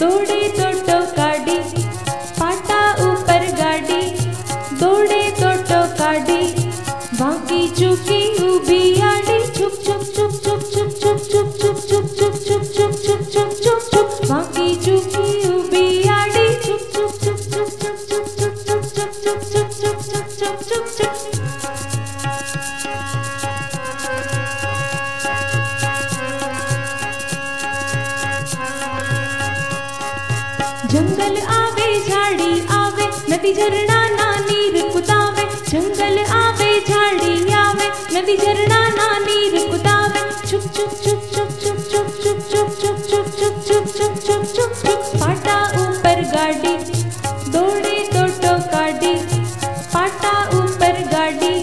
दौड़े तो टोकाडी पाटा ऊपर गाडी दौड़े तो टोकाडी बाकी चुकी उभी आडी चुप चुप चुप चुप चुप चुप चुप चुप चुप चुप चुप चुप चुप चुप चुप चुप बाकी चुकी उभी आडी चुप चुप चुप चुप चुप चुप चुप चुप चुप चुप चुप चुप चुप चुप जंगल आवे झाड़ी आवे नदी झरना ना नीर कुतावे जंगल आवे झाड़ी आवे नदी झरना ना नीर कुतावे चुप चुप चुप चुप चुप चुप चुप चुप चुप चुप चुप चुप चुप चुप चुप चुप पाटा ऊपर गाड़ी दौड़े दो टो गाड़ी पाटा ऊपर गाड़ी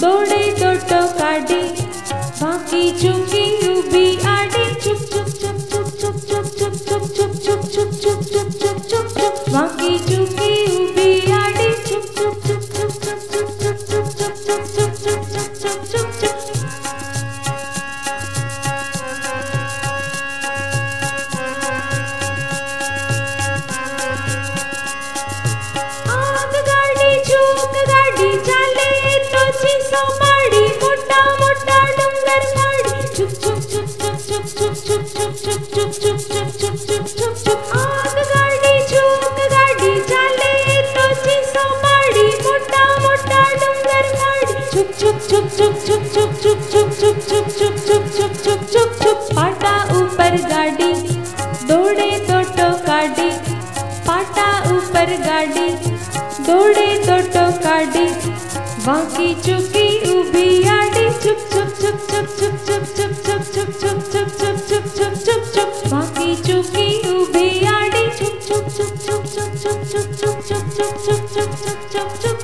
दौड़े दो टो गाड़ी बाकी चुप to गाड़ी दौड़े दो काडी बाकी चुकी उभी आड़ी चुप चुप चुप चुप चुप चुप चुप चुप चुप चुप चुप चुप चुप चुप चुप बाकी चुकी उभी आड़ी चुप चुप चुप चुप चुप चुप चुप चुप चुप चुप चुप चुप चुप चुप चुप